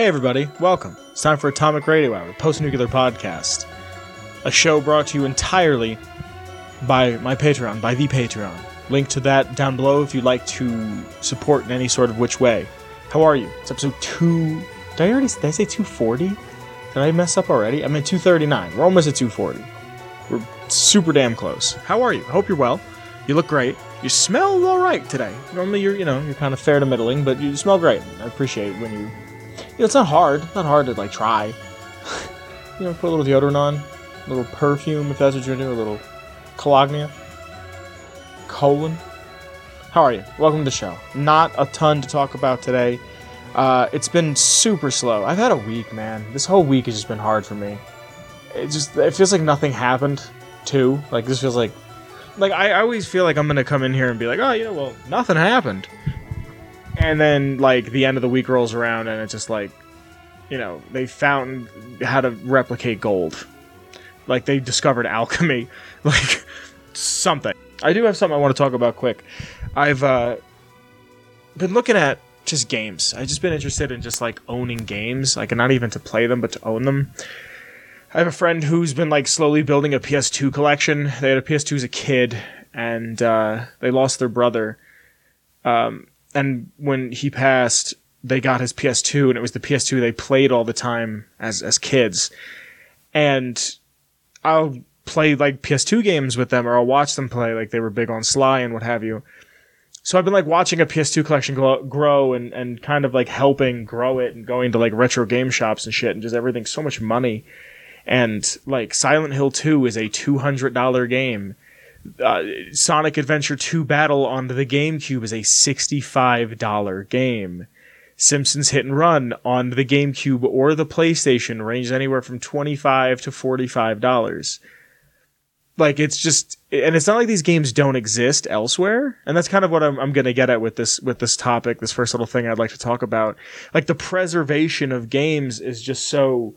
Hey, everybody, welcome. It's time for Atomic Radio Hour, post nuclear podcast. A show brought to you entirely by my Patreon, by the Patreon. Link to that down below if you'd like to support in any sort of which way. How are you? It's episode 2. Did I already did I say 240? Did I mess up already? I'm at 239. We're almost at 240. We're super damn close. How are you? I hope you're well. You look great. You smell all right today. Normally you're, you know, you're kind of fair to middling, but you smell great. I appreciate when you know, it's not hard. Not hard to like try. you know, put a little deodorant on, a little perfume if that's what you're into, a little cologne. Colon. How are you? Welcome to the show. Not a ton to talk about today. Uh, it's been super slow. I've had a week, man. This whole week has just been hard for me. It just it feels like nothing happened, too. Like this feels like like I, I always feel like I'm gonna come in here and be like, oh, you know, well, nothing happened and then like the end of the week rolls around and it's just like you know they found how to replicate gold. Like they discovered alchemy. Like something. I do have something i want to talk about quick. I've uh been looking at just games. I've just been interested in just like owning games. Like not even to play them but to own them. I have a friend who's been like slowly building a ps2 collection. They had a ps2 as a kid and uh, they lost their brother. Um, and when he passed, they got his PS2, and it was the PS2 they played all the time as as kids. And I'll play like PS2 games with them, or I'll watch them play. Like they were big on Sly and what have you. So I've been like watching a PS2 collection grow and, and kind of like helping grow it and going to like retro game shops and shit and just everything so much money. And like Silent Hill 2 is a $200 game uh, Sonic Adventure 2 Battle on the GameCube is a $65 game. Simpsons Hit and Run on the GameCube or the PlayStation ranges anywhere from 25 to $45. Like it's just and it's not like these games don't exist elsewhere. And that's kind of what I'm, I'm going to get at with this with this topic, this first little thing I'd like to talk about. Like the preservation of games is just so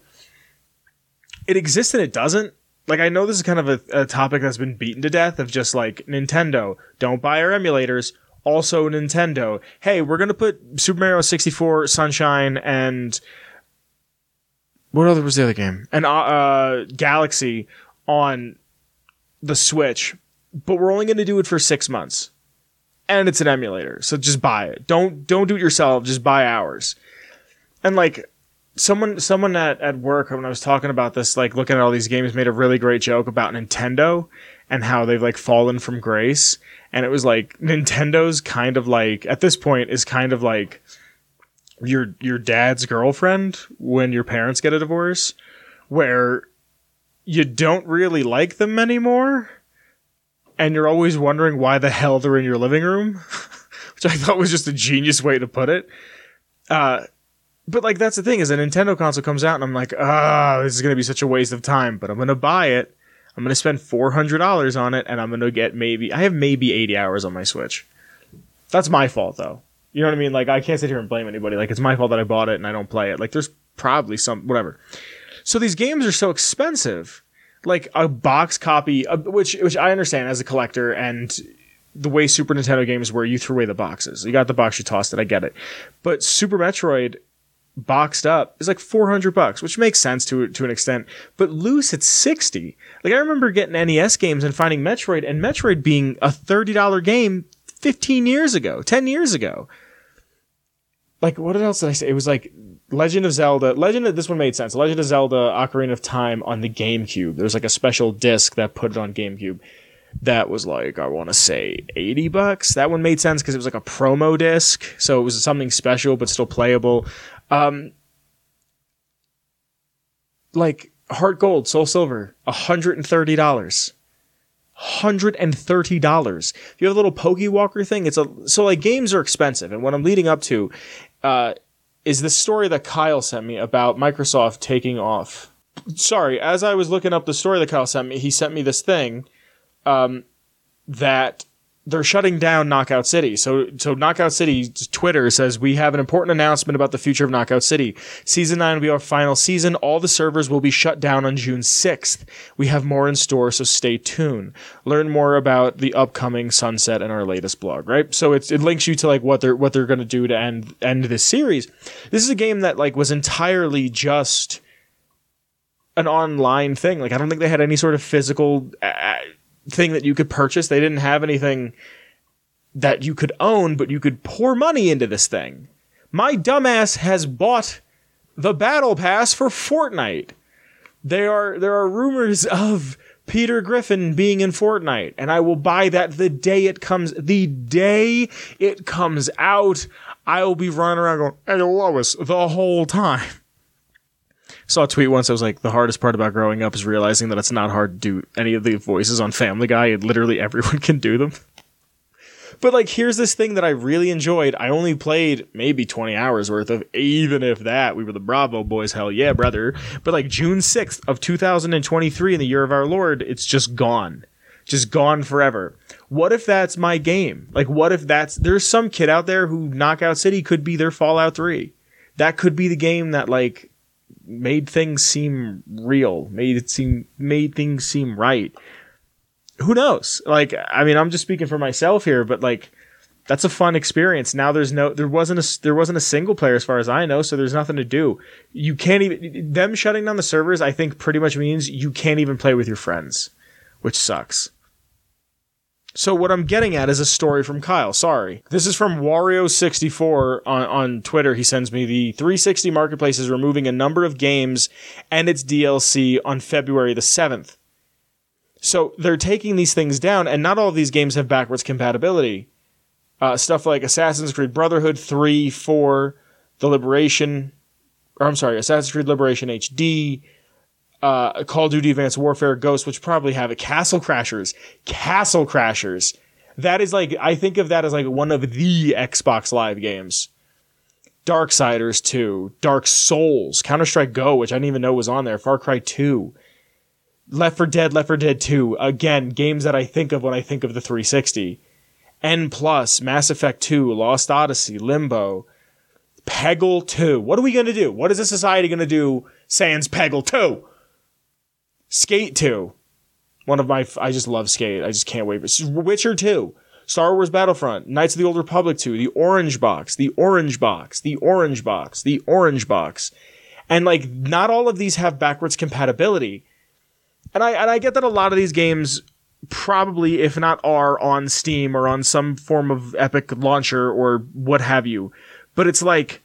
it exists and it doesn't like I know this is kind of a, a, topic that's been beaten to death of just like Nintendo, don't buy our emulators. Also Nintendo, hey, we're gonna put Super Mario 64, Sunshine, and what other was the other game? And uh, uh, Galaxy on the Switch, but we're only gonna do it for six months, and it's an emulator, so just buy it. Don't don't do it yourself. Just buy ours. And like someone someone at, at work when I was talking about this, like looking at all these games, made a really great joke about Nintendo and how they've like fallen from grace. And it was like Nintendo's kind of like at this point is kind of like your your dad's girlfriend when your parents get a divorce, where you don't really like them anymore, and you're always wondering why the hell they're in your living room, which I thought was just a genius way to put it. Uh, but like that's the thing is a Nintendo console comes out and I'm like, ah, this is gonna be such a waste of time, but I'm gonna buy it. I'm gonna spend four hundred dollars on it, and I'm gonna get maybe I have maybe eighty hours on my Switch. That's my fault though. You know what I mean? Like I can't sit here and blame anybody. Like it's my fault that I bought it and I don't play it. Like there's probably some whatever. So these games are so expensive. Like a box copy, which which I understand as a collector and the way Super Nintendo games were, you threw away the boxes. You got the box, you tossed it. I get it. But Super Metroid boxed up is like 400 bucks, which makes sense to to an extent, but loose it's 60. Like I remember getting NES games and finding Metroid and Metroid being a $30 game 15 years ago, 10 years ago. Like what else did I say? It was like Legend of Zelda. Legend of this one made sense. Legend of Zelda Ocarina of Time on the GameCube. There was like a special disc that put it on GameCube. That was like I want to say 80 bucks. That one made sense because it was like a promo disc, so it was something special but still playable. Um, like Heart Gold, Soul Silver, hundred and thirty dollars. Hundred and thirty dollars. If you have a little Pokéwalker thing, it's a so like games are expensive, and what I'm leading up to uh, is the story that Kyle sent me about Microsoft taking off. Sorry, as I was looking up the story that Kyle sent me, he sent me this thing um, that they're shutting down Knockout City. So, so Knockout City Twitter says we have an important announcement about the future of Knockout City. Season nine will be our final season. All the servers will be shut down on June 6th. We have more in store, so stay tuned. Learn more about the upcoming sunset in our latest blog, right? So it links you to like what they're, what they're going to do to end, end this series. This is a game that like was entirely just an online thing. Like, I don't think they had any sort of physical, uh, thing that you could purchase. They didn't have anything that you could own, but you could pour money into this thing. My dumbass has bought the battle pass for Fortnite. There are there are rumors of Peter Griffin being in Fortnite, and I will buy that the day it comes. The day it comes out, I will be running around going, "Hey Lois," the whole time saw a tweet once. I was like, the hardest part about growing up is realizing that it's not hard to do any of the voices on Family Guy, and literally everyone can do them. But like, here's this thing that I really enjoyed. I only played maybe 20 hours worth of, even if that. We were the Bravo boys, hell yeah, brother. But like June 6th of 2023 in the year of our Lord, it's just gone. Just gone forever. What if that's my game? Like, what if that's, there's some kid out there who Knockout City could be their Fallout 3. That could be the game that like made things seem real, made it seem made things seem right. Who knows? Like, I mean, I'm just speaking for myself here, but like, that's a fun experience. Now there's no, there wasn't a, there wasn't a single player as far as I know, so there's nothing to do. You can't even, them shutting down the servers, I think pretty much means you can't even play with your friends, which sucks. So what I'm getting at is a story from Kyle. Sorry. This is from Wario64 on, on Twitter. He sends me the 360 Marketplace is removing a number of games and its DLC on February the 7th. So they're taking these things down, and not all of these games have backwards compatibility. Uh, stuff like Assassin's Creed Brotherhood 3, 4, The Liberation, or I'm sorry, Assassin's Creed Liberation HD, uh, Call of Duty Advanced Warfare Ghost, which probably have it. Castle Crashers, Castle Crashers. That is like I think of that as like one of the Xbox Live games. Darksiders 2, Dark Souls, Counter Strike Go, which I didn't even know was on there, Far Cry 2, Left 4 Dead, Left 4 Dead 2. Again, games that I think of when I think of the 360. N Plus, Mass Effect 2, Lost Odyssey, Limbo, Peggle 2. What are we gonna do? What is a society gonna do? Sans Peggle 2. Skate 2. One of my, I just love Skate. I just can't wait. Witcher 2. Star Wars Battlefront, Knights of the Old Republic 2, the Orange Box, the Orange Box, the Orange Box, the Orange Box. And like, not all of these have backwards compatibility. And I, and I get that a lot of these games probably, if not are, on Steam or on some form of Epic launcher or what have you. But it's like,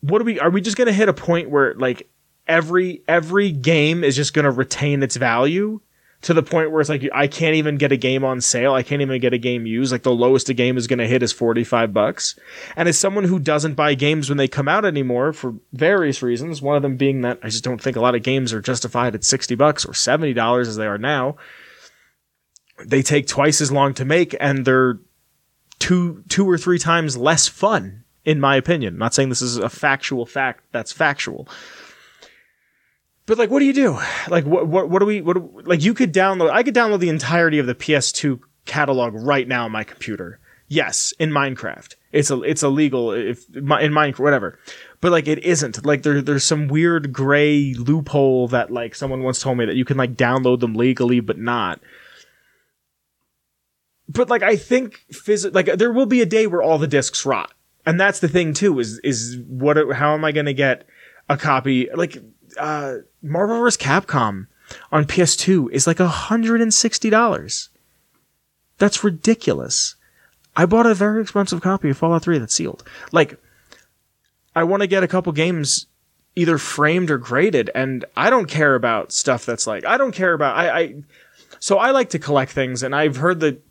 what are we, are we just gonna hit a point where like every every game is just going to retain its value to the point where it's like I can't even get a game on sale. I can't even get a game used. Like the lowest a game is going to hit is 45 bucks. And as someone who doesn't buy games when they come out anymore for various reasons, one of them being that I just don't think a lot of games are justified at 60 bucks or $70 as they are now. They take twice as long to make and they're two two or three times less fun in my opinion. I'm not saying this is a factual fact that's factual but like, what do you do? Like, what what what do we what do, like? You could download. I could download the entirety of the PS2 catalog right now on my computer. Yes, in Minecraft, it's a it's illegal if in Minecraft whatever. But like, it isn't. Like, there there's some weird gray loophole that like someone once told me that you can like download them legally, but not. But like, I think phys- like there will be a day where all the discs rot, and that's the thing too. Is is what? How am I going to get a copy? Like uh, Marvel vs. Capcom on PS2 is like $160. That's ridiculous. I bought a very expensive copy of Fallout 3 that's sealed. Like, I want to get a couple games either framed or graded, and I don't care about stuff that's like, I don't care about, I, I so I like to collect things, and I've heard that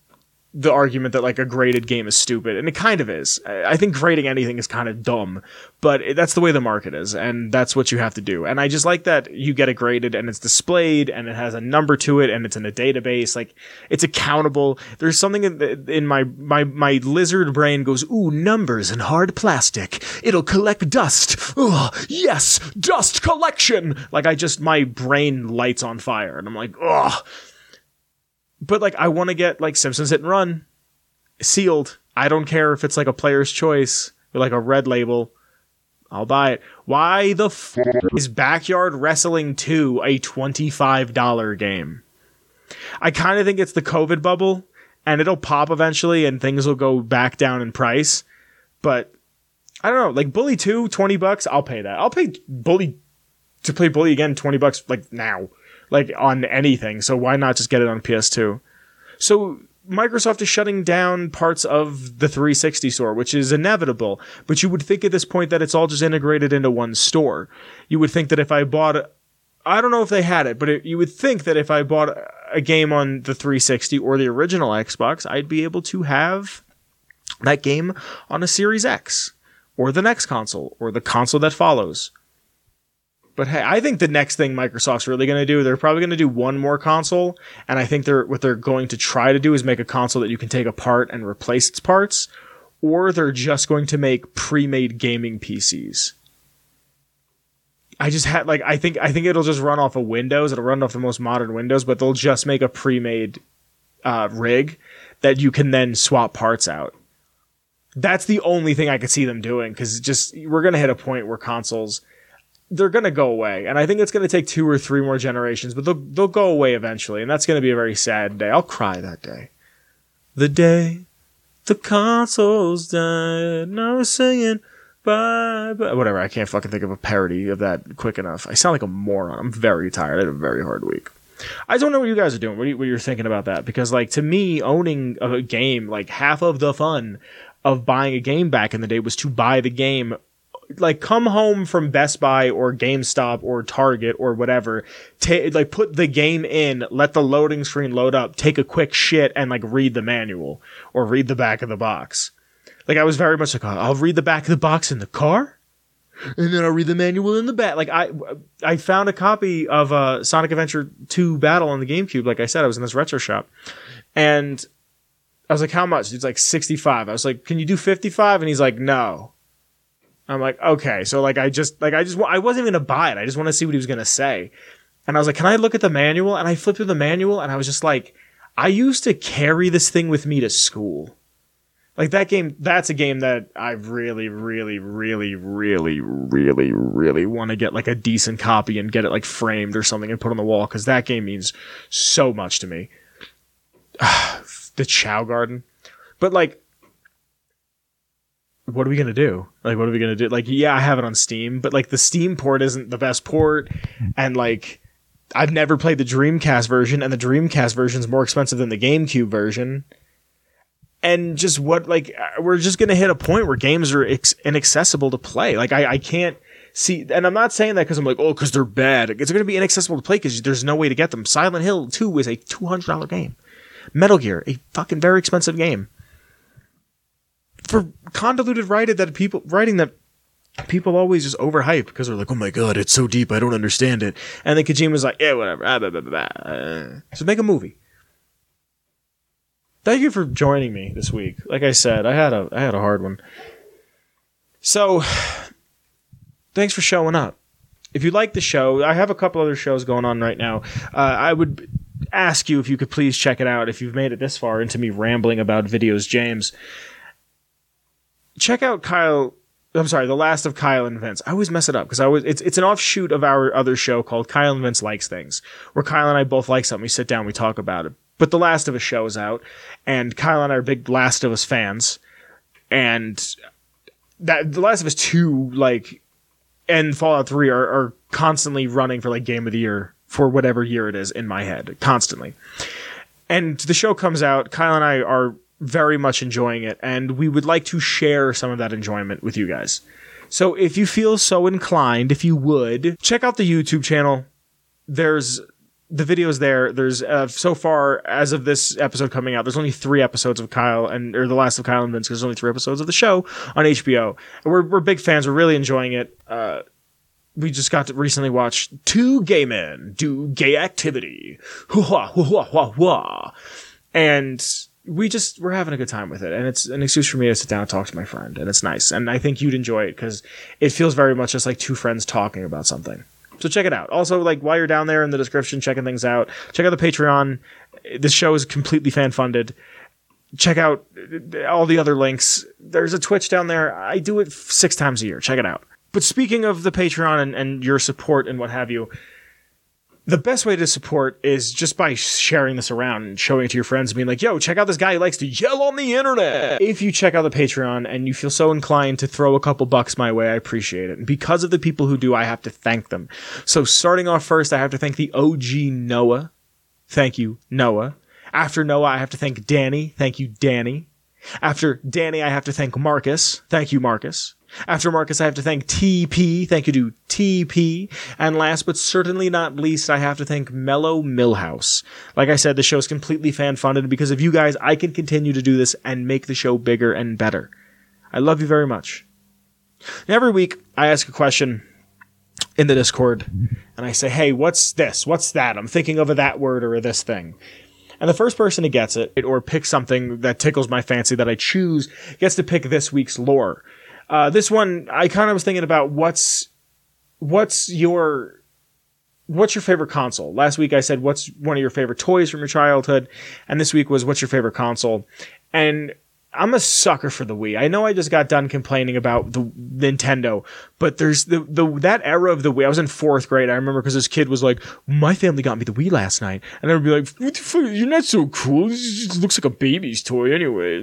the argument that like a graded game is stupid, and it kind of is. I think grading anything is kind of dumb, but that's the way the market is, and that's what you have to do. And I just like that you get it graded and it's displayed and it has a number to it and it's in a database. Like it's accountable. There's something in, in my my my lizard brain goes, ooh, numbers and hard plastic. It'll collect dust. Ugh, yes, dust collection. Like I just my brain lights on fire, and I'm like, oh but like I want to get like Simpsons Hit and Run sealed. I don't care if it's like a player's choice or like a red label. I'll buy it. Why the f- is Backyard Wrestling 2 a $25 game? I kind of think it's the COVID bubble and it'll pop eventually and things will go back down in price. But I don't know, like Bully 2, 20 bucks, I'll pay that. I'll pay Bully to play Bully again 20 bucks like now. Like on anything. So why not just get it on PS2? So Microsoft is shutting down parts of the 360 store, which is inevitable. But you would think at this point that it's all just integrated into one store. You would think that if I bought, I don't know if they had it, but it, you would think that if I bought a game on the 360 or the original Xbox, I'd be able to have that game on a Series X or the next console or the console that follows. But hey, I think the next thing Microsoft's really going to do, they're probably going to do one more console, and I think they're what they're going to try to do is make a console that you can take apart and replace its parts, or they're just going to make pre-made gaming PCs. I just had like I think I think it'll just run off of Windows. It'll run off the most modern Windows, but they'll just make a pre-made uh, rig that you can then swap parts out. That's the only thing I could see them doing because just we're gonna hit a point where consoles they're going to go away. And I think it's going to take two or three more generations, but they'll, they'll go away eventually. And that's going to be a very sad day. I'll cry that day. The day the consoles died, was singing bye bye. Whatever. I can't fucking think of a parody of that quick enough. I sound like a moron. I'm very tired. I had a very hard week. I don't know what you guys are doing. What, you, what you're thinking about that? Because like to me, owning a game, like half of the fun of buying a game back in the day was to buy the game like come home from Best Buy or GameStop or Target or whatever, like put the game in, let the loading screen load up, take a quick shit and like read the manual or read the back of the box. Like I was very much like, oh, I'll read the back of the box in the car and then I'll read the manual in the back. Like I, I found a copy of uh, Sonic Adventure 2 Battle on the GameCube. Like I said, I was in this retro shop and I was like, how much? It's like 65. I was like, can you do 55? And he's like, no. I'm like, okay. So like, I just, like, I just, I wasn't even gonna buy it. I just want to see what he was gonna say. And I was like, can I look at the manual? And I flipped through the manual and I was just like, I used to carry this thing with me to school. Like that game, that's a game that I really, really, really, really, really, really want to get like a decent copy and get it like framed or something and put on the wall because that game means so much to me. the Chao Garden. But like, what are we gonna do? Like, what are we gonna do? Like, yeah, I have it on Steam, but like the Steam port isn't the best port, and like I've never played the Dreamcast version, and the Dreamcast version is more expensive than the GameCube version. And just what like uh, we're just gonna hit a point where games are ex- inaccessible to play. Like I, I can't see, and I'm not saying that because I'm like, oh, because they're bad. It's gonna be inaccessible to play because there's no way to get them. Silent Hill 2 is a two hundred dollar game. Metal Gear, a fucking very expensive game for convoluted writing that people writing that people always just overhype because they're like, oh my god, it's so deep, I don't understand it. And then Kojima's like, yeah, whatever. Ah, blah, blah, blah, so make a movie. Thank you for joining me this week. Like I said, I had a I had a hard one. So, thanks for showing up. If you like the show, I have a couple other shows going on right now. Uh, I would ask you if you could please check it out if you've made it this far into me rambling about videos, James check out Kyle. I'm sorry, the last of Kyle and Vince. I always mess it up because I always it's it's an offshoot of our other show called Kyle and Vince likes things, where Kyle and I both like something. We sit down, we talk about it. But the Last of Us show is out, and Kyle and I are big Last of Us fans, and that the Last of Us two like and Fallout three are, are constantly running for like Game of the Year for whatever year it is in my head, constantly. And the show comes out. Kyle and I are very much enjoying it, and we would like to share some of that enjoyment with you guys. So if you feel so inclined, if you would, check out the YouTube channel. There's the videos there. There's uh, so far as of this episode coming out, there's only three episodes of Kyle and or the last of Kyle and Vince. Because there's only three episodes of the show on HBO. And we're we're big fans. We're really enjoying it. Uh, we just got to recently watch two gay men do gay activity. Hoo-ha, hoo-ha, hoo-ha, and we just we're having a good time with it and it's an excuse for me to sit down and talk to my friend and it's nice and i think you'd enjoy it because it feels very much just like two friends talking about something so check it out also like while you're down there in the description checking things out check out the patreon This show is completely fan funded. Check out all the other links. There's a Twitch down there. I do it six times a year. Check it out. But speaking of the Patreon and, and your support and what have you, the best way to support is just by sharing this around and showing it to your friends and being like, yo, check out this guy who likes to yell on the internet. If you check out the Patreon and you feel so inclined to throw a couple bucks my way, I appreciate it. And because of the people who do, I have to thank them. So starting off first, I have to thank the OG Noah. Thank you, Noah. After Noah, I have to thank Danny. Thank you, Danny. After Danny, I have to thank Marcus. Thank you, Marcus. After Marcus, I have to thank TP. Thank you to TP. And last but certainly not least, I have to thank Mellow Millhouse. Like I said, the show is completely fan funded because of you guys. I can continue to do this and make the show bigger and better. I love you very much. every week, I ask a question in the Discord and I say, hey, what's this? What's that? I'm thinking of a that word or a this thing. And the first person who gets it or picks something that tickles my fancy that I choose gets to pick this week's lore. Uh, this one, I kind of was thinking about what's what's your what's your favorite console? Last week I said what's one of your favorite toys from your childhood, and this week was what's your favorite console? And I'm a sucker for the Wii. I know I just got done complaining about the Nintendo, but there's the, the that era of the Wii. I was in fourth grade. I remember because this kid was like, "My family got me the Wii last night," and I would be like, "What the fuck? You're not so cool. Just looks like a baby's toy anyway.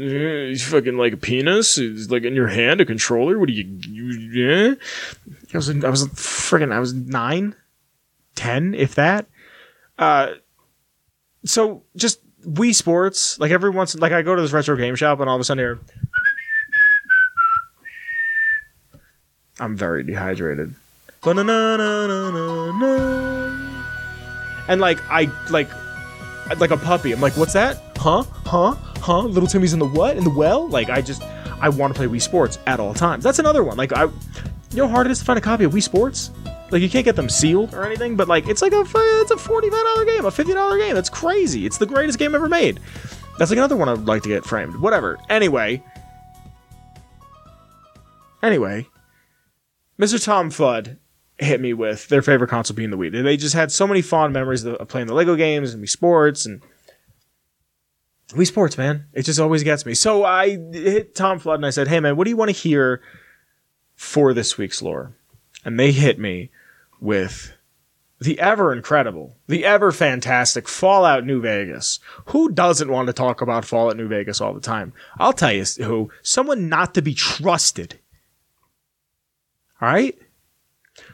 It's fucking like a penis. It's like in your hand, a controller. What do you? you yeah." I was I was freaking I was nine, ten, if that. Uh, so just Wii Sports, like every once, like I go to this retro game shop and all of a sudden here, I'm very dehydrated. And like I like like a puppy. I'm like, what's that? Huh? Huh? Huh? Little Timmy's in the what? In the well? Like I just I want to play Wii Sports at all times. That's another one. Like I, you know, how hard it is to find a copy of Wii Sports. Like you can't get them sealed or anything, but like it's like a it's a forty five dollar game, a fifty dollar game. That's crazy. It's the greatest game ever made. That's like another one I'd like to get framed. Whatever. Anyway. Anyway, Mr. Tom Flood hit me with their favorite console being the Wii. They just had so many fond memories of playing the Lego games and Wii Sports and Wii Sports, man. It just always gets me. So I hit Tom Flood and I said, "Hey, man, what do you want to hear for this week's lore?" And they hit me with the ever incredible, the ever fantastic Fallout New Vegas. Who doesn't want to talk about Fallout New Vegas all the time? I'll tell you who. Someone not to be trusted. All right?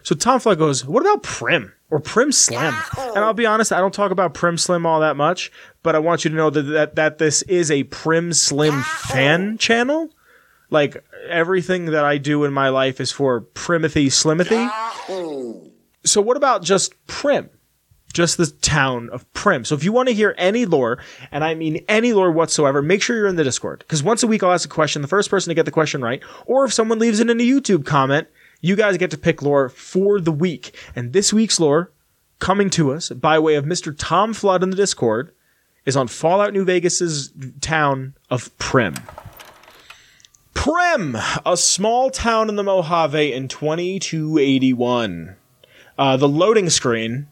So Tom Flood goes, What about Primm or Primm Slim? And I'll be honest, I don't talk about Primm Slim all that much, but I want you to know that, that, that this is a Primm Slim fan channel. Like everything that I do in my life is for Primothy Slimothy. So what about just Primm? Just the town of Primm. So if you want to hear any lore, and I mean any lore whatsoever, make sure you're in the Discord. Because once a week I'll ask a question, the first person to get the question right, or if someone leaves it in a YouTube comment, you guys get to pick lore for the week. And this week's lore, coming to us by way of Mr. Tom Flood in the Discord, is on Fallout New Vegas's town of Primm. Primm, a small town in the Mojave in 2281. Uh, the loading screen,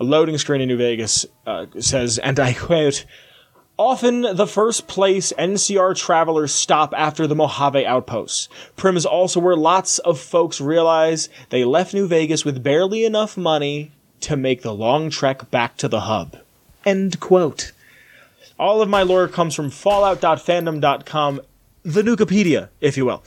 a loading screen in New Vegas, uh, says, and I quote, Often the first place NCR travelers stop after the Mojave outposts. Primm is also where lots of folks realize they left New Vegas with barely enough money to make the long trek back to the hub. End quote. All of my lore comes from fallout.fandom.com, the Nukapedia, if you will.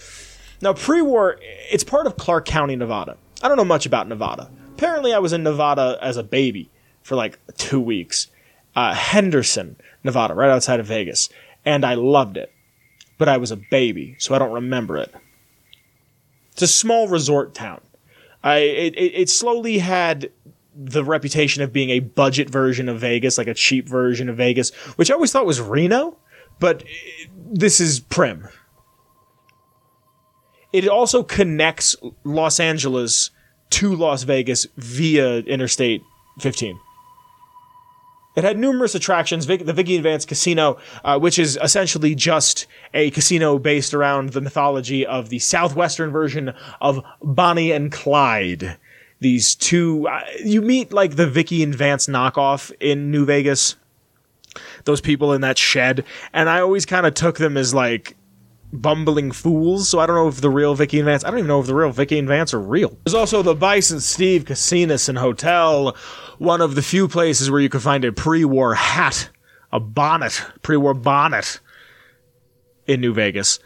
Now, pre war, it's part of Clark County, Nevada. I don't know much about Nevada. Apparently, I was in Nevada as a baby for like two weeks. Uh, Henderson, Nevada, right outside of Vegas. And I loved it. But I was a baby, so I don't remember it. It's a small resort town. I, it, it slowly had the reputation of being a budget version of Vegas, like a cheap version of Vegas, which I always thought was Reno, but this is Primm. It also connects Los Angeles to Las Vegas via Interstate 15. It had numerous attractions. the Vikki Vance Casino, uh, which is essentially just a casino based around the mythology of the southwestern version of Bonnie and Clyde. These two, uh, you meet like the Vikki and Vance knockoff in New Vegas. Those people in that shed, and I always kind of took them as like bumbling fools. So I don't know if the real Vikki and Vance. I don't even know if the real Vikki and Vance are real. There's also the Bison Steve Casinos and Hotel, one of the few places where you can find a pre-war hat, a bonnet, pre-war bonnet in New Vegas.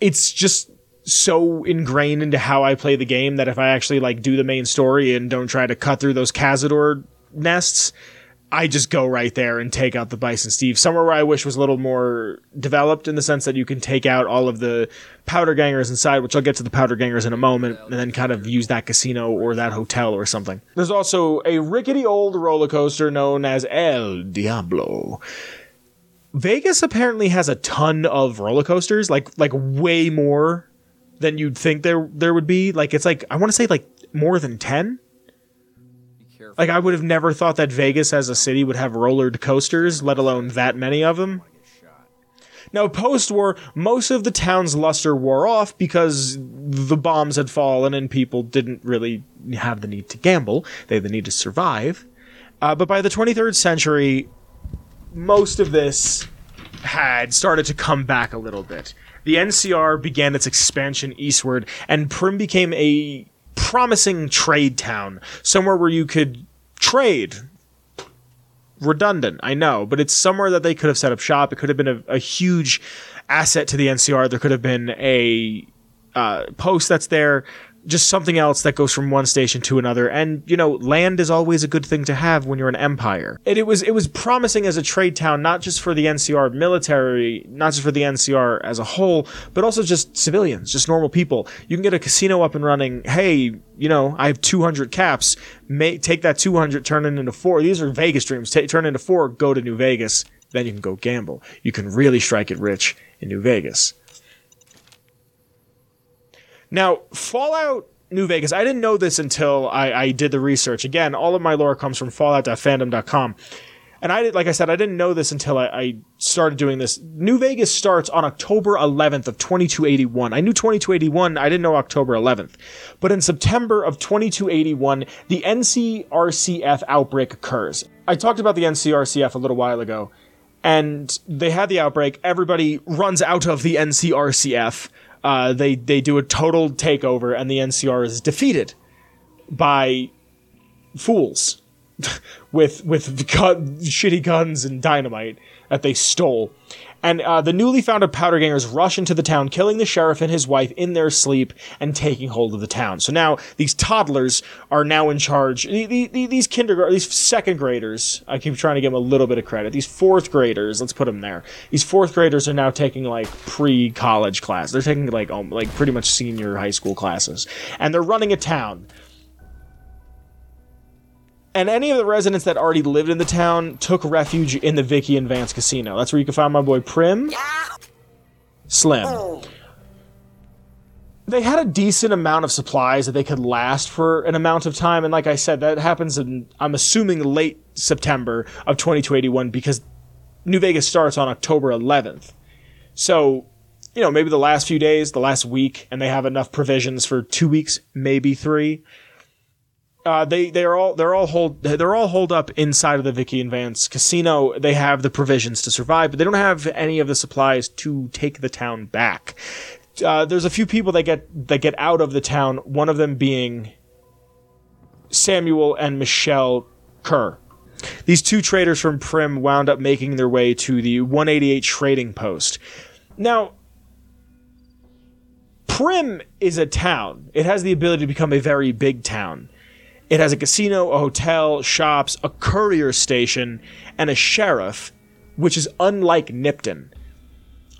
It's just so ingrained into how I play the game that if I actually like do the main story and don't try to cut through those Cazador nests, I just go right there and take out the Bison Steve. Somewhere where I wish was a little more developed in the sense that you can take out all of the powder gangers inside, which I'll get to the powder gangers in a moment, and then kind of use that casino or that hotel or something. There's also a rickety old roller coaster known as El Diablo. Vegas apparently has a ton of roller coasters, like like way more than you'd think there there would be. Like it's like I want to say like more than 10 like I would have never thought that Vegas as a city would have roller coasters, let alone that many of them. Now, post war, most of the town's luster wore off because the bombs had fallen and people didn't really have the need to gamble. They had the need to survive. Uh, but by the 23rd century, most of this had started to come back a little bit. The NCR began its expansion eastward, and Primm became a promising trade town, somewhere where you could trade. Redundant, I know, but it's somewhere that they could have set up shop. It could have been a, a huge asset to the NCR. There could have been a uh, post that's there just something else that goes from one station to another. And you know, land is always a good thing to have when you're an empire. And it was it was promising as a trade town, not just for the NCR military, not just for the NCR as a whole, but also just civilians, just normal people. You can get a casino up and running. Hey, you know, I have 200 caps. May, take that 200, turn it into four. These are Vegas dreams. Turn into four. Go to New Vegas. Then you can go gamble. You can really strike it rich in New Vegas. Now, Fallout New Vegas, I didn't know this until I, I did the research. Again, all of my lore comes from fallout.fandom.com. And I did, like I said, I didn't know this until I, I, started doing this. New Vegas starts on October 11th of 2281. I knew 2281. I didn't know October 11th. But in September of 2281, the NCRCF outbreak occurs. I talked about the NCRCF a little while ago, and they had the outbreak. Everybody runs out of the NCRCF uh, they they do a total takeover, and the NCR is defeated by fools with with gun, shitty guns and dynamite that they stole. And uh, the newly founded powder gangers rush into the town, killing the sheriff and his wife in their sleep and taking hold of the town. So now these toddlers are now in charge. These kindergarten, these second graders, I keep trying to give them a little bit of credit. These fourth graders, let's put them there. These fourth graders are now taking like pre-college class. They're taking like um, like pretty much senior high school classes, and they're running a town and any of the residents that already lived in the town took refuge in the Vikki and Vance casino. That's where you can find my boy Primm. Slim. They had a decent amount of supplies that they could last for an amount of time, and like I said, that happens in I'm assuming late September of 2281 because New Vegas starts on October 11th. So, you know, maybe the last few days, the last week, and they have enough provisions for two weeks, maybe three. Uh, they they're all they're all hold they're all holed up inside of the Vikki and Vance casino. They have the provisions to survive, but they don't have any of the supplies to take the town back. Uh, there's a few people that get that get out of the town. One of them being Samuel and Michelle Kerr. These two traders from Primm wound up making their way to the 188 trading post. Now, Primm is a town. It has the ability to become a very big town. It has a casino, a hotel, shops, a courier station, and a sheriff, which is unlike Nipton.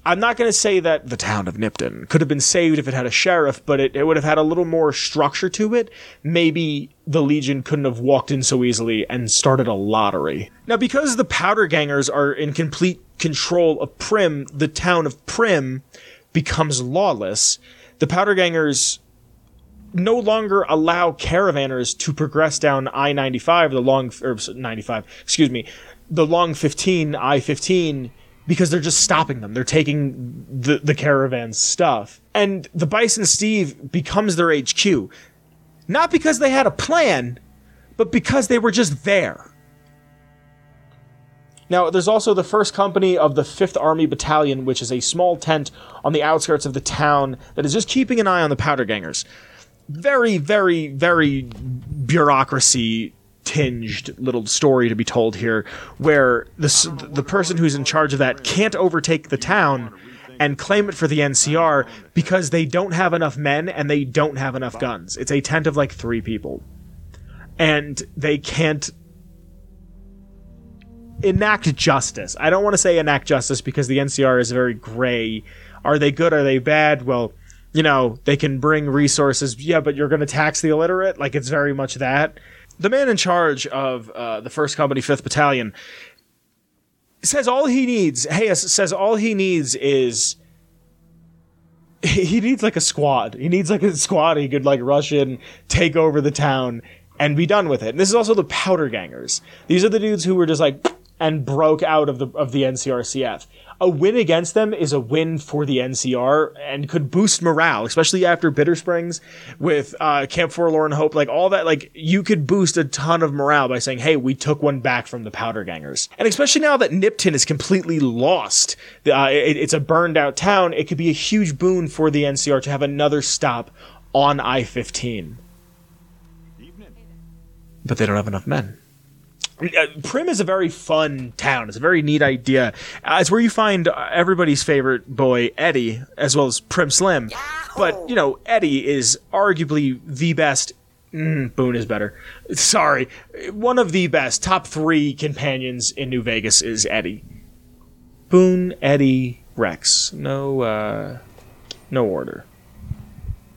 I'm not going to say that the town of Nipton could have been saved if it had a sheriff, but it, it would have had a little more structure to it. Maybe the Legion couldn't have walked in so easily and started a lottery. Now, because the Powder Gangers are in complete control of Primm, the town of Primm becomes lawless. The Powder Gangers no longer allow caravanners to progress down I 95, the long, or 95, excuse me, the long 15, I 15, because they're just stopping them. They're taking the, the caravan's stuff. And the Bison Steve becomes their HQ. Not because they had a plan, but because they were just there. Now, there's also the first company of the 5th Army Battalion, which is a small tent on the outskirts of the town that is just keeping an eye on the powder gangers. Very, very, very bureaucracy tinged little story to be told here where the, the person who's in charge of that can't overtake the town and claim it for the NCR because they don't have enough men and they don't have enough guns. It's a tent of like three people. And they can't enact justice. I don't want to say enact justice because the NCR is very gray. Are they good? Are they bad? Well, you know, they can bring resources. Yeah, but you're going to tax the illiterate? Like, it's very much that. The man in charge of uh, the 1st Company, 5th Battalion, says all he needs, Hey, says all he needs is. He needs like a squad. He needs like a squad he could like rush in, take over the town, and be done with it. And this is also the powder gangers. These are the dudes who were just like, and broke out of the of the NCRCF. A win against them is a win for the NCR and could boost morale, especially after Bitter Springs with uh, Camp Forlorn Hope, like all that. Like you could boost a ton of morale by saying, "Hey, we took one back from the Powder Gangers," and especially now that Nipton is completely lost, uh, it, it's a burned out town. It could be a huge boon for the NCR to have another stop on I fifteen. But they don't have enough men. Uh, Primm is a very fun town. It's a very neat idea. Uh, it's where you find everybody's favorite boy, Eddie, as well as Primm Slim. But, you know, Eddie is arguably the best. Mm, Boone is better. Sorry. One of the best, top three companions in New Vegas is Eddie. Boone, Eddie, Rex. No, uh, no order.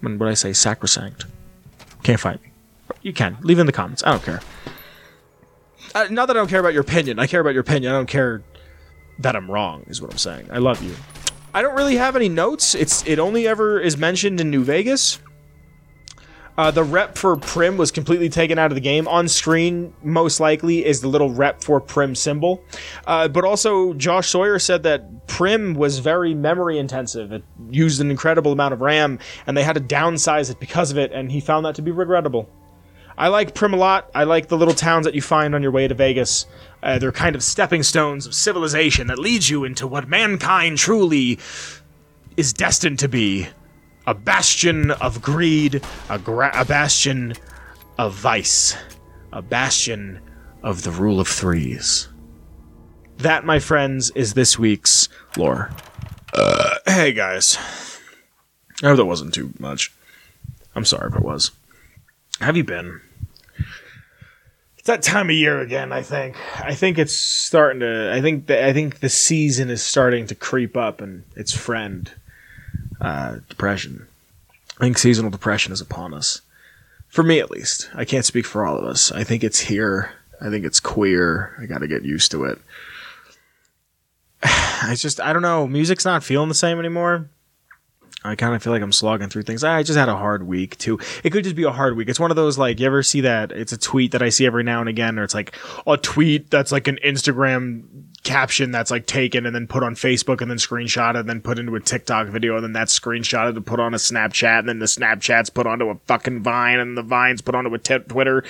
When would I say sacrosanct? Can't find me. You can. Leave in the comments. I don't care uh, not that I don't care about your opinion. I care about your opinion. I don't care that I'm wrong. Is what I'm saying. I love you. I don't really have any notes. It's it only ever is mentioned in New Vegas. Uh, the rep for Primm was completely taken out of the game. On screen, most likely, is the little rep for Primm symbol. Uh, but also, Josh Sawyer said that Primm was very memory intensive. It used an incredible amount of RAM, and they had to downsize it because of it, and he found that to be regrettable. I like Primm a lot. I like the little towns that you find on your way to Vegas. Uh, they're kind of stepping stones of civilization that leads you into what mankind truly is destined to be a bastion of greed, a, gra- a bastion of vice, a bastion of the rule of threes. That, my friends, is this week's lore. Uh, hey, guys. I hope that wasn't too much. I'm sorry if it was. Have you been? It's that time of year again. I think. I think it's starting to. I think. The, I think the season is starting to creep up, and its friend, uh, depression. I think seasonal depression is upon us. For me, at least. I can't speak for all of us. I think it's here. I think it's queer. I got to get used to it. I just. I don't know. Music's not feeling the same anymore. I kind of feel like I'm slogging through things. I just had a hard week too. It could just be a hard week. It's one of those like you ever see that? It's a tweet that I see every now and again, or it's like a tweet that's like an Instagram caption that's like taken and then put on Facebook and then screenshot and then put into a TikTok video and then that's screenshotted to put on a Snapchat and then the Snapchat's put onto a fucking Vine and the Vine's put onto a t- Twitter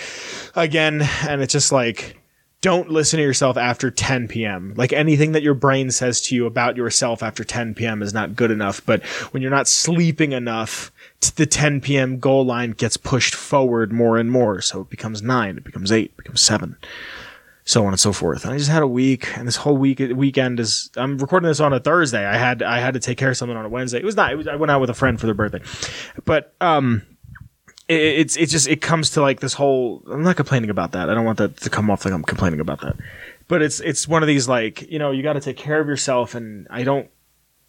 again, and it's just like don't listen to yourself after 10 p.m. Like anything that your brain says to you about yourself after 10 p.m. is not good enough. But when you're not sleeping enough, the 10 p.m. goal line gets pushed forward more and more. So it becomes nine, it becomes eight, it becomes seven, so on and so forth. And I just had a week, and this whole week weekend is. I'm recording this on a Thursday. I had I had to take care of something on a Wednesday. It was not. It was, I went out with a friend for their birthday, but um it, it's it just it comes to like this whole. I'm not complaining about that. I don't want that to come off like I'm complaining about that. But it's it's one of these like you know you got to take care of yourself, and I don't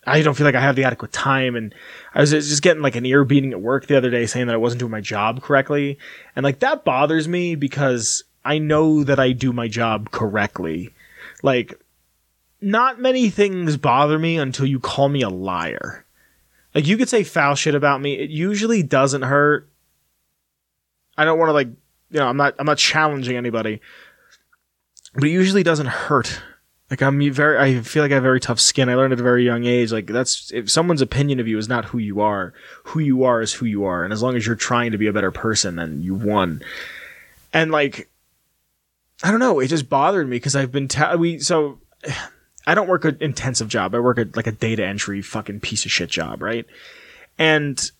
I don't feel like I have the adequate time. And I was just getting like an ear beating at work the other day saying that I wasn't doing my job correctly. And like that bothers me because I know that I do my job correctly. Like, not many things bother me until you call me a liar. Like, you could say foul shit about me. It usually doesn't hurt. I don't want to like, you know, I'm not, I'm not challenging anybody, but it usually doesn't hurt. Like I'm very, I feel like I have very tough skin. I learned at a very young age. Like that's if someone's opinion of you is not who you are, who you are is who you are, and as long as you're trying to be a better person, then you won. And like, I don't know, it just bothered me because I've been ta- we so I don't work an intensive job. I work at like a data entry fucking piece of shit job, right? And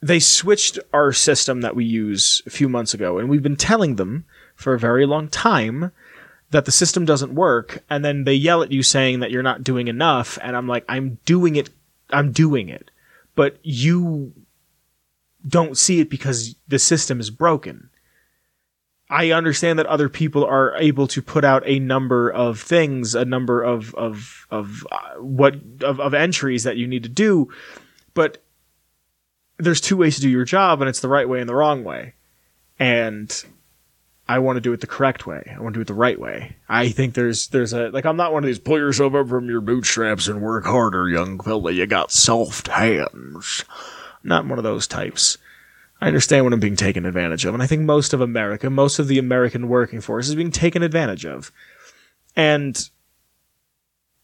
they switched our system that we use a few months ago, and we've been telling them for a very long time that the system doesn't work, and then they yell at you saying that you're not doing enough, and I'm like, I'm doing it, I'm doing it, but you don't see it because the system is broken. I understand that other people are able to put out a number of things, a number of of of uh, what of, of entries that you need to do, but there's two ways to do your job, and it's the right way and the wrong way. And I want to do it the correct way. I want to do it the right way. I think there's there's a like I'm not one of these pull yourself up from your bootstraps and work harder, young fella. You got soft hands. not one of those types. I understand when I'm being taken advantage of, and I think most of America, most of the American working force is being taken advantage of. And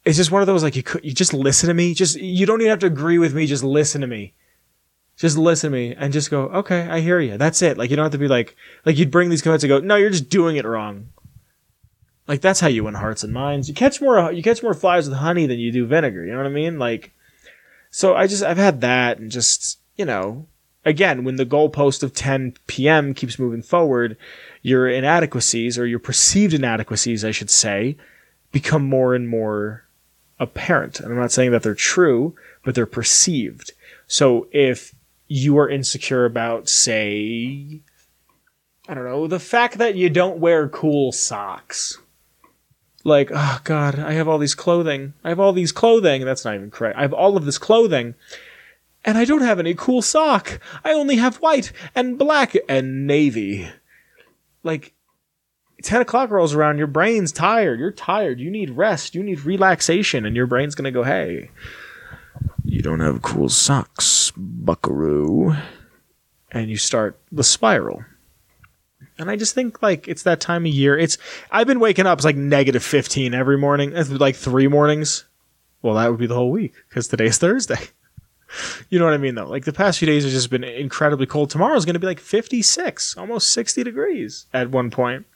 it's just one of those like you could you just listen to me. Just you don't even have to agree with me. Just listen to me. Just listen to me and just go, okay, I hear you. That's it. Like you don't have to be like like you'd bring these comments and go, no, you're just doing it wrong. Like that's how you win hearts and minds. You catch more you catch more flies with honey than you do vinegar. You know what I mean? Like, so I just I've had that and just you know again, when the goalpost of 10 p.m. keeps moving forward, your inadequacies, or your perceived inadequacies, I should say, become more and more apparent. And I'm not saying that they're true, but they're perceived. So if you are insecure about, say, I don't know, the fact that you don't wear cool socks. Like, oh God, I have all these clothing. I have all these clothing. That's not even correct. I have all of this clothing and I don't have any cool sock. I only have white and black and navy. Like, 10 o'clock rolls around, your brain's tired. You're tired. You need rest. You need relaxation. And your brain's going to go, hey, you don't have cool socks, buckaroo. And you start the spiral. And I just think like it's that time of year. It's I've been waking up it's like negative 15 every morning. Like three mornings. Well, that would be the whole week because today's Thursday you know what I mean, though? Like the past few days have just been incredibly cold. Tomorrow's going to be like 56, almost 60 degrees at one point.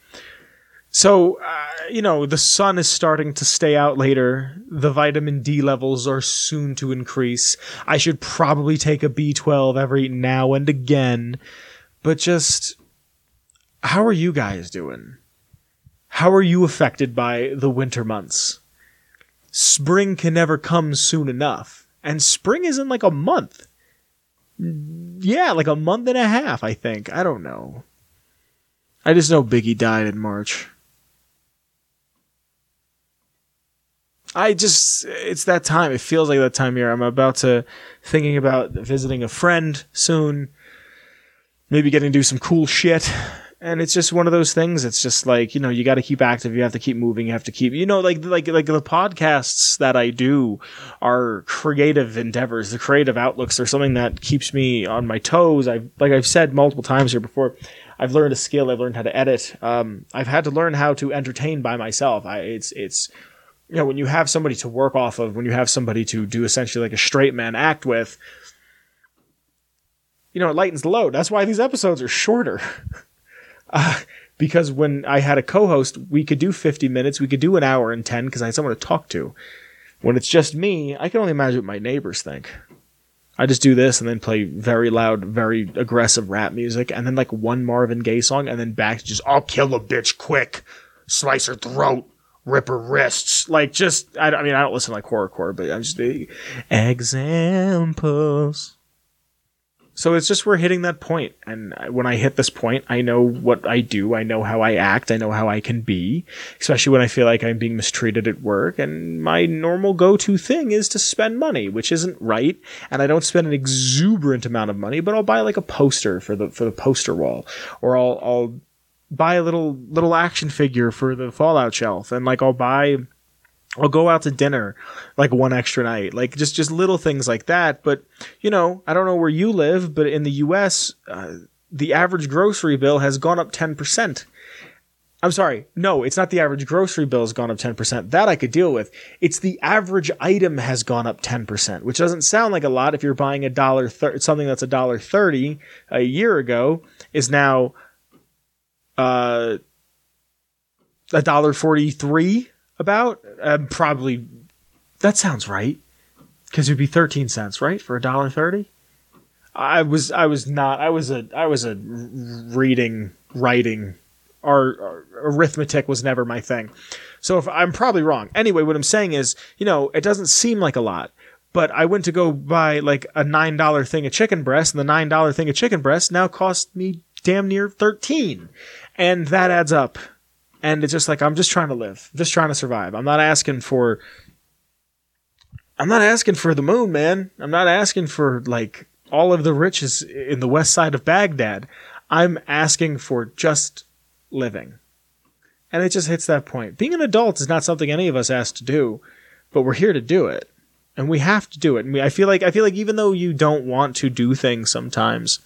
So, uh, you know, the sun is starting to stay out later. The vitamin D levels are soon to increase. I should probably take a B12 every now and again. But just, how are you guys doing? How are you affected by the winter months? Spring can never come soon enough and spring is in like a month. Yeah, like a month and a half, I think. I don't know. I just know Biggie died in March. I just, it's that time. It feels like that time of year. I'm about to, thinking about visiting a friend soon. Maybe getting to do some cool shit. And it's just one of those things. It's just like you know you got to keep active. You have to keep moving. You have to keep you know like like like the podcasts that i do are creative endeavors the creative outlooks. Are something that keeps me on my toes. I've like i've said multiple times here before i've learned a skill. I've learned how to edit. Um, i've had to learn how to entertain by myself. I, it's it's you know when you have somebody to work off of when you have somebody to do essentially like a straight man act with you know it lightens the load. That's why these episodes are shorter. Uh, because when I had a co-host, we could do 50 minutes, we could do an hour and 10 because I had someone to talk to. When it's just me, I can only imagine what my neighbors think. I just do this and then play very loud, very aggressive rap music, and then like one Marvin Gaye song, and then back to just I'll kill a bitch quick, slice her throat, rip her wrists. Like just I, I mean I don't listen to like horrorcore, but I'm just examples. So it's just we're hitting that point, and when I hit this point, I know what I do. I know how I act. I know how I can be, especially when I feel like I'm being mistreated at work. And my normal go-to thing is to spend money, which isn't right. And I don't spend an exuberant amount of money, but I'll buy like a poster for the for the poster wall, or I'll I'll buy a little little action figure for the Fallout shelf, and like I'll buy I'll go out to dinner like one extra night, like just just little things like that. But you know, I don't know where you live, but in the U.S., uh, the average grocery bill has gone up ten percent. I'm sorry, no, it's not the average grocery bill has gone up ten percent. That I could deal with. It's the average item has gone up ten percent, which doesn't sound like a lot if you're buying a dollar thir- something that's a dollar thirty a year ago is now uh a dollar forty three about? Uh, probably that sounds right. Because it'd be 13 cents right for a dollar 30 i was i was not i was a i was a reading writing or, arithmetic was never my thing. So if i'm probably wrong. Anyway what i'm saying is you know it doesn't seem like a lot but i went to go buy like a nine dollar thing of chicken breast and the nine dollar thing of chicken breast now cost me damn near 13 and that adds up and it's just like I'm just trying to live, just trying to survive. I'm not asking for I'm not asking for the moon, man. I'm not asking for like all of the riches in the west side of Baghdad. I'm asking for just living. And it just hits that point. Being an adult is not something any of us asked to do, but we're here to do it. And we have to do it. And we, I feel like I feel like even though you don't want to do things sometimes,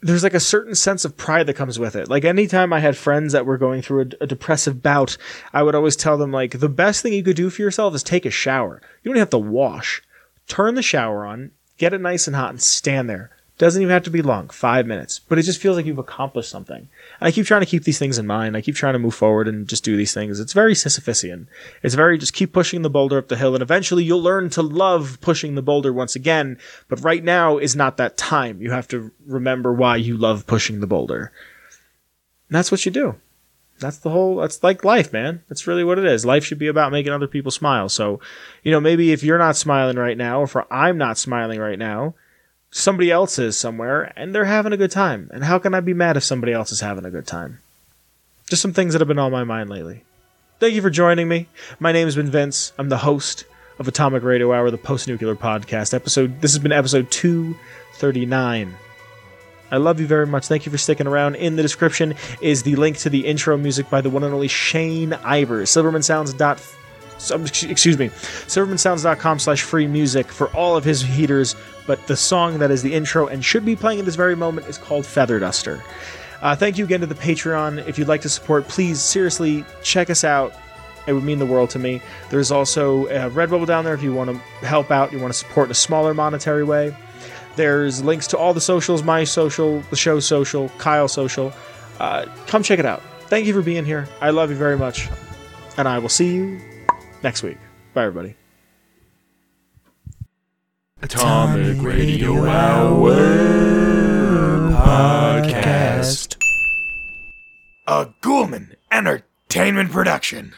there's like a certain sense of pride that comes with it. Like anytime I had friends that were going through a, a, depressive bout, I would always tell them like the best thing you could do for yourself is take a shower. You don't have to wash. Turn the shower on, get it nice and hot and stand there. Doesn't even have to be long, five minutes, but it just feels like you've accomplished something. And I keep trying to keep these things in mind. I keep trying to move forward and just do these things. It's very Sisyphusian. It's very just keep pushing the boulder up the hill, and eventually you'll learn to love pushing the boulder once again. But right now is not that time. You have to remember why you love pushing the boulder. And that's what you do. That's the whole, that's like life, man. That's really what it is. Life should be about making other people smile. So, you know, maybe if you're not smiling right now, or if I'm not smiling right now, somebody else is somewhere and they're having a good time. And how can I be mad if somebody else is having a good time? Just some things that have been on my mind lately. Thank you for joining me. My name has been Vince. I'm the host of Atomic Radio Hour, the post nuclear podcast. Episode this has been episode 239. I love you very much. Thank you for sticking around. In the description is the link to the intro music by the one and only Shane Ivers. Silvermansounds.com excuse me, silvermansounds.com slash free music for all of his heaters, but the song that is the intro and should be playing at this very moment is called Feather Duster. Uh, thank you again to the Patreon. If you'd like to support, please seriously check us out. It would mean the world to me. There's also a Redbubble down there if you want to help out, you want to support in a smaller monetary way. There's links to all the socials, my social, the show social, Kyle social. Uh, come check it out. Thank you for being here. I love you very much. And I will see you next week. Bye, everybody. Atomic Radio Hour Podcast. A Ghoulman Entertainment Production.